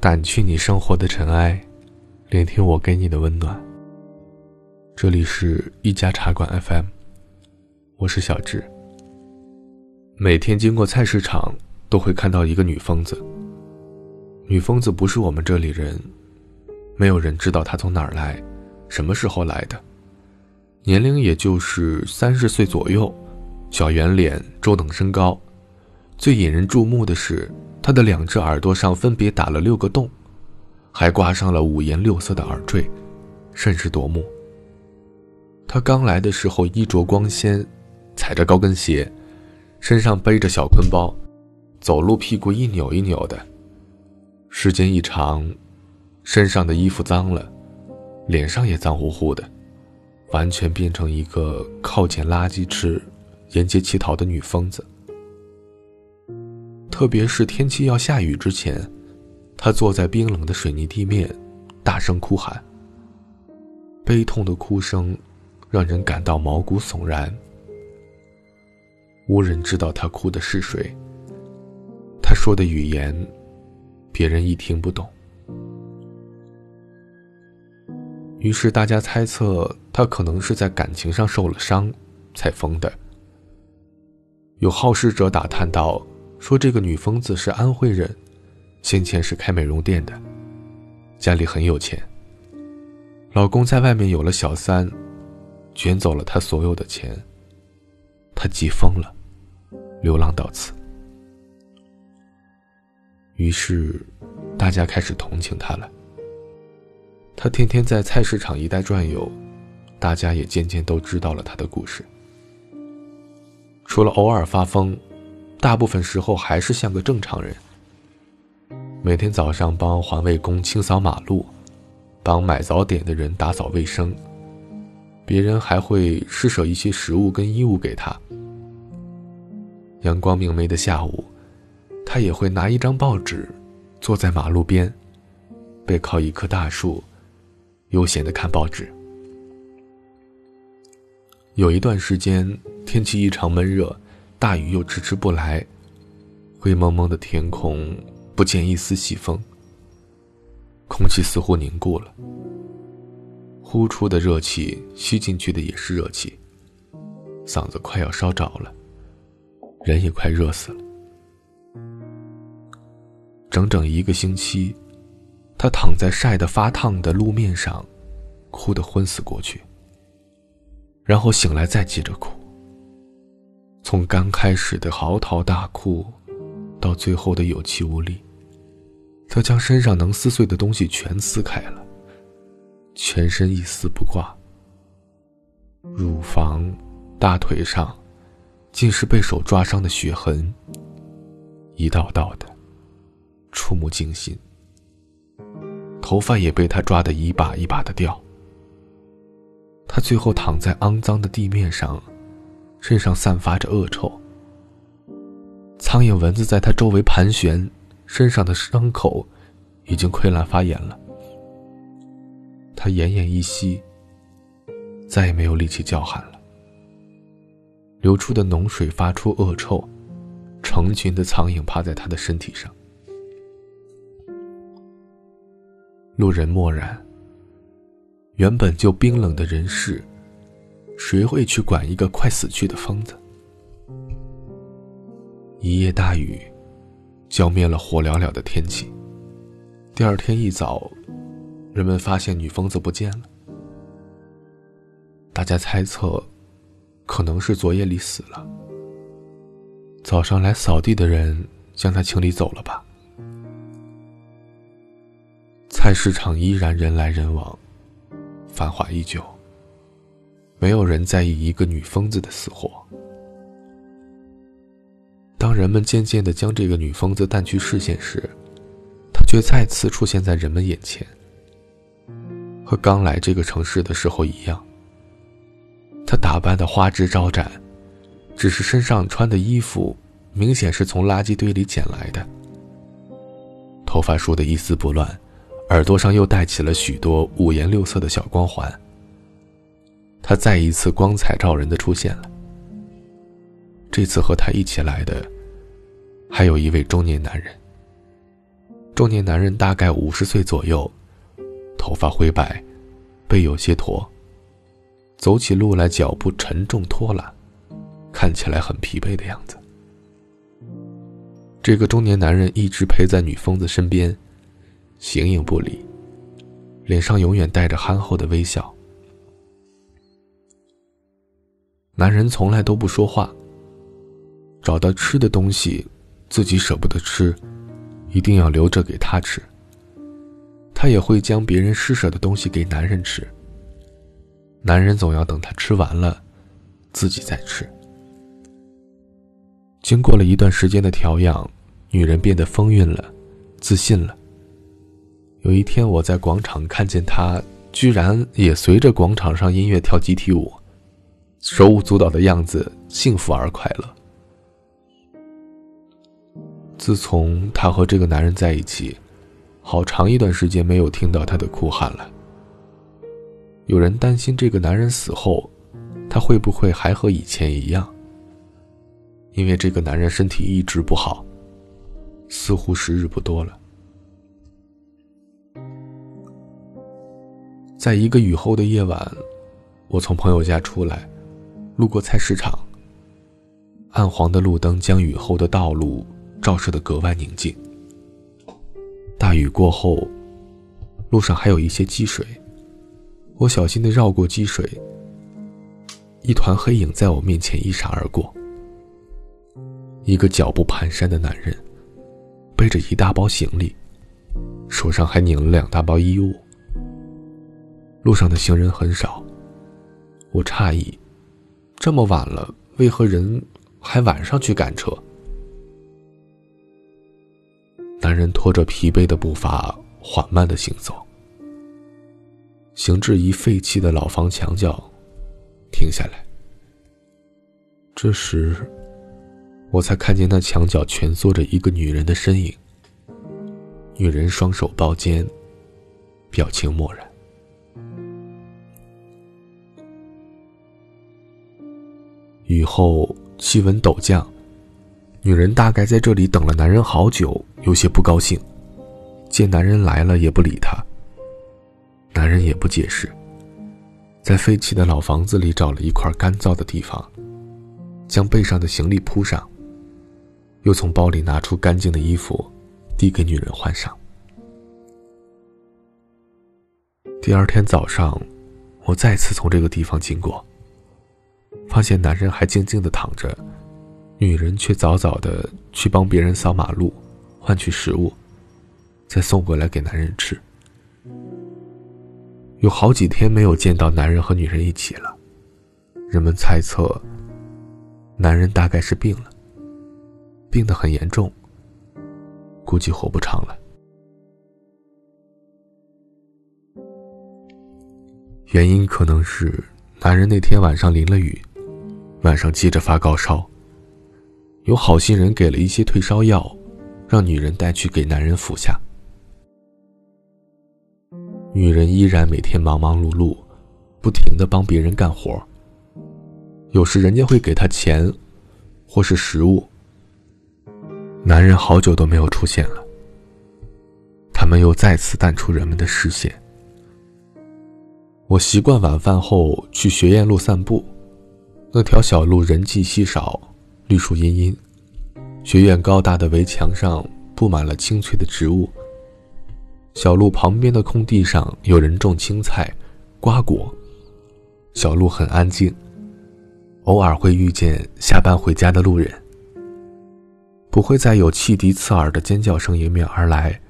掸去你生活的尘埃，聆听我给你的温暖。这里是一家茶馆 FM，我是小智。每天经过菜市场，都会看到一个女疯子。女疯子不是我们这里人，没有人知道她从哪儿来，什么时候来的，年龄也就是三十岁左右，小圆脸，中等身高。最引人注目的是。他的两只耳朵上分别打了六个洞，还挂上了五颜六色的耳坠，甚是夺目。他刚来的时候衣着光鲜，踩着高跟鞋，身上背着小坤包，走路屁股一扭一扭的。时间一长，身上的衣服脏了，脸上也脏乎乎的，完全变成一个靠捡垃圾吃、沿街乞讨的女疯子。特别是天气要下雨之前，他坐在冰冷的水泥地面，大声哭喊。悲痛的哭声，让人感到毛骨悚然。无人知道他哭的是谁。他说的语言，别人一听不懂。于是大家猜测，他可能是在感情上受了伤，才疯的。有好事者打探到。说这个女疯子是安徽人，先前是开美容店的，家里很有钱。老公在外面有了小三，卷走了她所有的钱。她急疯了，流浪到此。于是，大家开始同情她了。她天天在菜市场一带转悠，大家也渐渐都知道了她的故事。除了偶尔发疯。大部分时候还是像个正常人。每天早上帮环卫工清扫马路，帮买早点的人打扫卫生。别人还会施舍一些食物跟衣物给他。阳光明媚的下午，他也会拿一张报纸，坐在马路边，背靠一棵大树，悠闲的看报纸。有一段时间，天气异常闷热。大雨又迟迟不来，灰蒙蒙的天空不见一丝细风，空气似乎凝固了。呼出的热气，吸进去的也是热气，嗓子快要烧着了，人也快热死了。整整一个星期，他躺在晒得发烫的路面上，哭得昏死过去，然后醒来再接着哭。从刚开始的嚎啕大哭，到最后的有气无力，他将身上能撕碎的东西全撕开了，全身一丝不挂。乳房、大腿上，尽是被手抓伤的血痕，一道道的，触目惊心。头发也被他抓得一把一把的掉。他最后躺在肮脏的地面上。身上散发着恶臭，苍蝇、蚊子在他周围盘旋，身上的伤口已经溃烂发炎了。他奄奄一息，再也没有力气叫喊了。流出的脓水发出恶臭，成群的苍蝇趴在他的身体上。路人默然。原本就冰冷的人世。谁会去管一个快死去的疯子？一夜大雨，浇灭了火燎燎的天气。第二天一早，人们发现女疯子不见了。大家猜测，可能是昨夜里死了。早上来扫地的人将她清理走了吧。菜市场依然人来人往，繁华依旧。没有人在意一个女疯子的死活。当人们渐渐的将这个女疯子淡去视线时，她却再次出现在人们眼前。和刚来这个城市的时候一样，她打扮的花枝招展，只是身上穿的衣服明显是从垃圾堆里捡来的。头发梳得一丝不乱，耳朵上又戴起了许多五颜六色的小光环。他再一次光彩照人的出现了。这次和他一起来的，还有一位中年男人。中年男人大概五十岁左右，头发灰白，背有些驼，走起路来脚步沉重拖拉，看起来很疲惫的样子。这个中年男人一直陪在女疯子身边，形影不离，脸上永远带着憨厚的微笑。男人从来都不说话。找到吃的东西，自己舍不得吃，一定要留着给他吃。他也会将别人施舍的东西给男人吃。男人总要等他吃完了，自己再吃。经过了一段时间的调养，女人变得风韵了，自信了。有一天，我在广场看见她，居然也随着广场上音乐跳集体舞，手舞足蹈的样子，幸福而快乐。自从她和这个男人在一起，好长一段时间没有听到她的哭喊了。有人担心这个男人死后，她会不会还和以前一样？因为这个男人身体一直不好，似乎时日不多了。在一个雨后的夜晚，我从朋友家出来，路过菜市场。暗黄的路灯将雨后的道路。照射的格外宁静。大雨过后，路上还有一些积水。我小心的绕过积水，一团黑影在我面前一闪而过。一个脚步蹒跚的男人，背着一大包行李，手上还拧了两大包衣物。路上的行人很少，我诧异，这么晚了，为何人还晚上去赶车？男人拖着疲惫的步伐，缓慢的行走，行至一废弃的老房墙角，停下来。这时，我才看见那墙角蜷缩着一个女人的身影。女人双手抱肩，表情漠然。雨后，气温陡降。女人大概在这里等了男人好久，有些不高兴。见男人来了也不理他。男人也不解释，在废弃的老房子里找了一块干燥的地方，将背上的行李铺上，又从包里拿出干净的衣服，递给女人换上。第二天早上，我再次从这个地方经过，发现男人还静静的躺着。女人却早早的去帮别人扫马路，换取食物，再送回来给男人吃。有好几天没有见到男人和女人一起了，人们猜测，男人大概是病了，病得很严重，估计活不长了。原因可能是男人那天晚上淋了雨，晚上接着发高烧。有好心人给了一些退烧药，让女人带去给男人服下。女人依然每天忙忙碌碌，不停的帮别人干活。有时人家会给她钱，或是食物。男人好久都没有出现了，他们又再次淡出人们的视线。我习惯晚饭后去学院路散步，那条小路人迹稀少。绿树茵茵，学院高大的围墙上布满了青翠的植物。小路旁边的空地上有人种青菜、瓜果。小路很安静，偶尔会遇见下班回家的路人。不会再有汽笛刺耳的尖叫声迎面而来，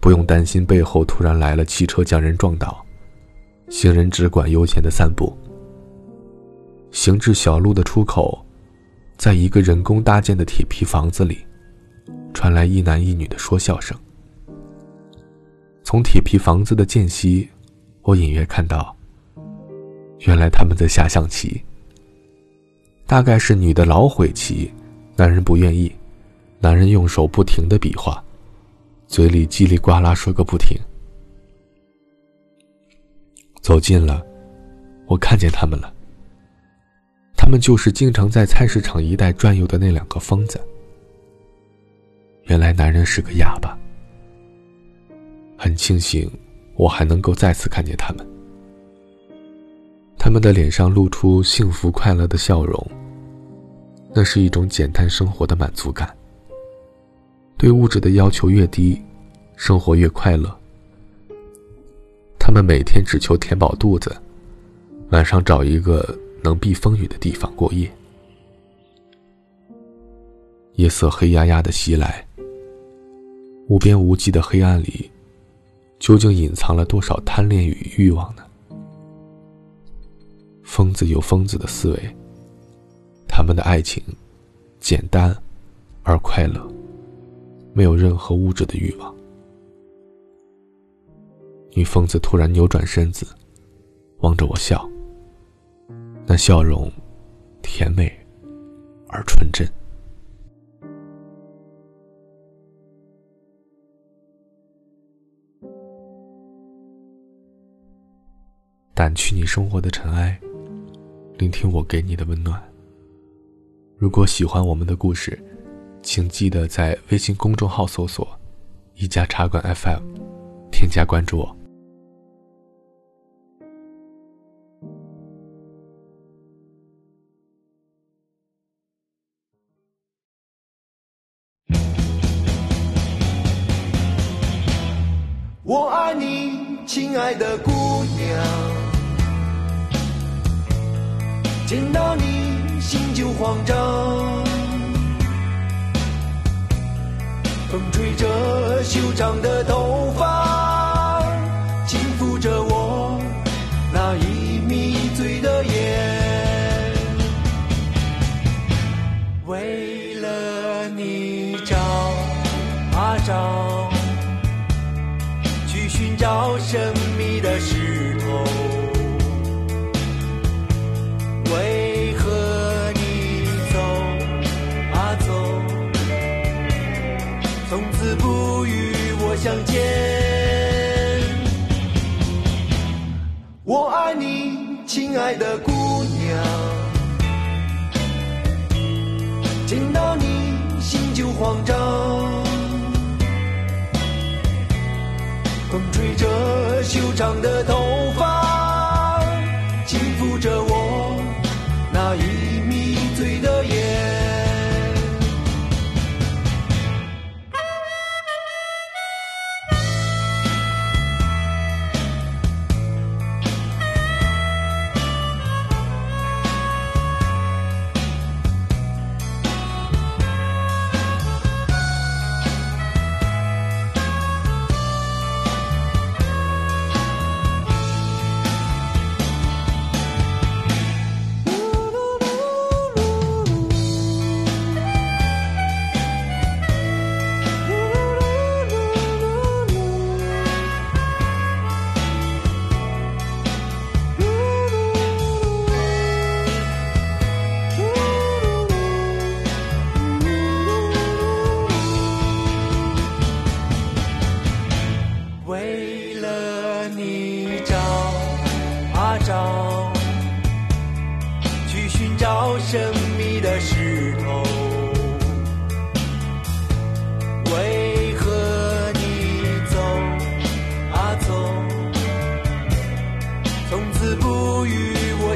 不用担心背后突然来了汽车将人撞倒。行人只管悠闲的散步。行至小路的出口。在一个人工搭建的铁皮房子里，传来一男一女的说笑声。从铁皮房子的间隙，我隐约看到，原来他们在下象棋。大概是女的老悔棋，男人不愿意，男人用手不停的比划，嘴里叽里呱啦说个不停。走近了，我看见他们了。他们就是经常在菜市场一带转悠的那两个疯子。原来男人是个哑巴，很庆幸，我还能够再次看见他们。他们的脸上露出幸福快乐的笑容，那是一种简单生活的满足感。对物质的要求越低，生活越快乐。他们每天只求填饱肚子，晚上找一个能避风雨的地方过夜。夜色黑压压的袭来，无边无际的黑暗里，究竟隐藏了多少贪恋与欲望呢？疯子有疯子的思维，他们的爱情简单而快乐，没有任何物质的欲望。女疯子突然扭转身子，望着我笑。那笑容，甜美而纯真。掸去你生活的尘埃，聆听我给你的温暖。如果喜欢我们的故事，请记得在微信公众号搜索“一家茶馆 FM”，添加关注我。我爱你，亲爱的姑娘。见到你，心就慌张。风吹着修长的头发，轻抚着我那已迷醉的眼。为了你找啊找。寻找神秘的石头，为何你走啊走，从此不与我相见？我爱你，亲爱的姑娘，见到你心就慌张。伤的痛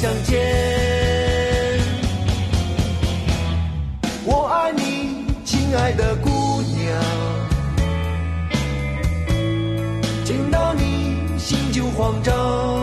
相见？我爱你，亲爱的姑娘，见到你心就慌张。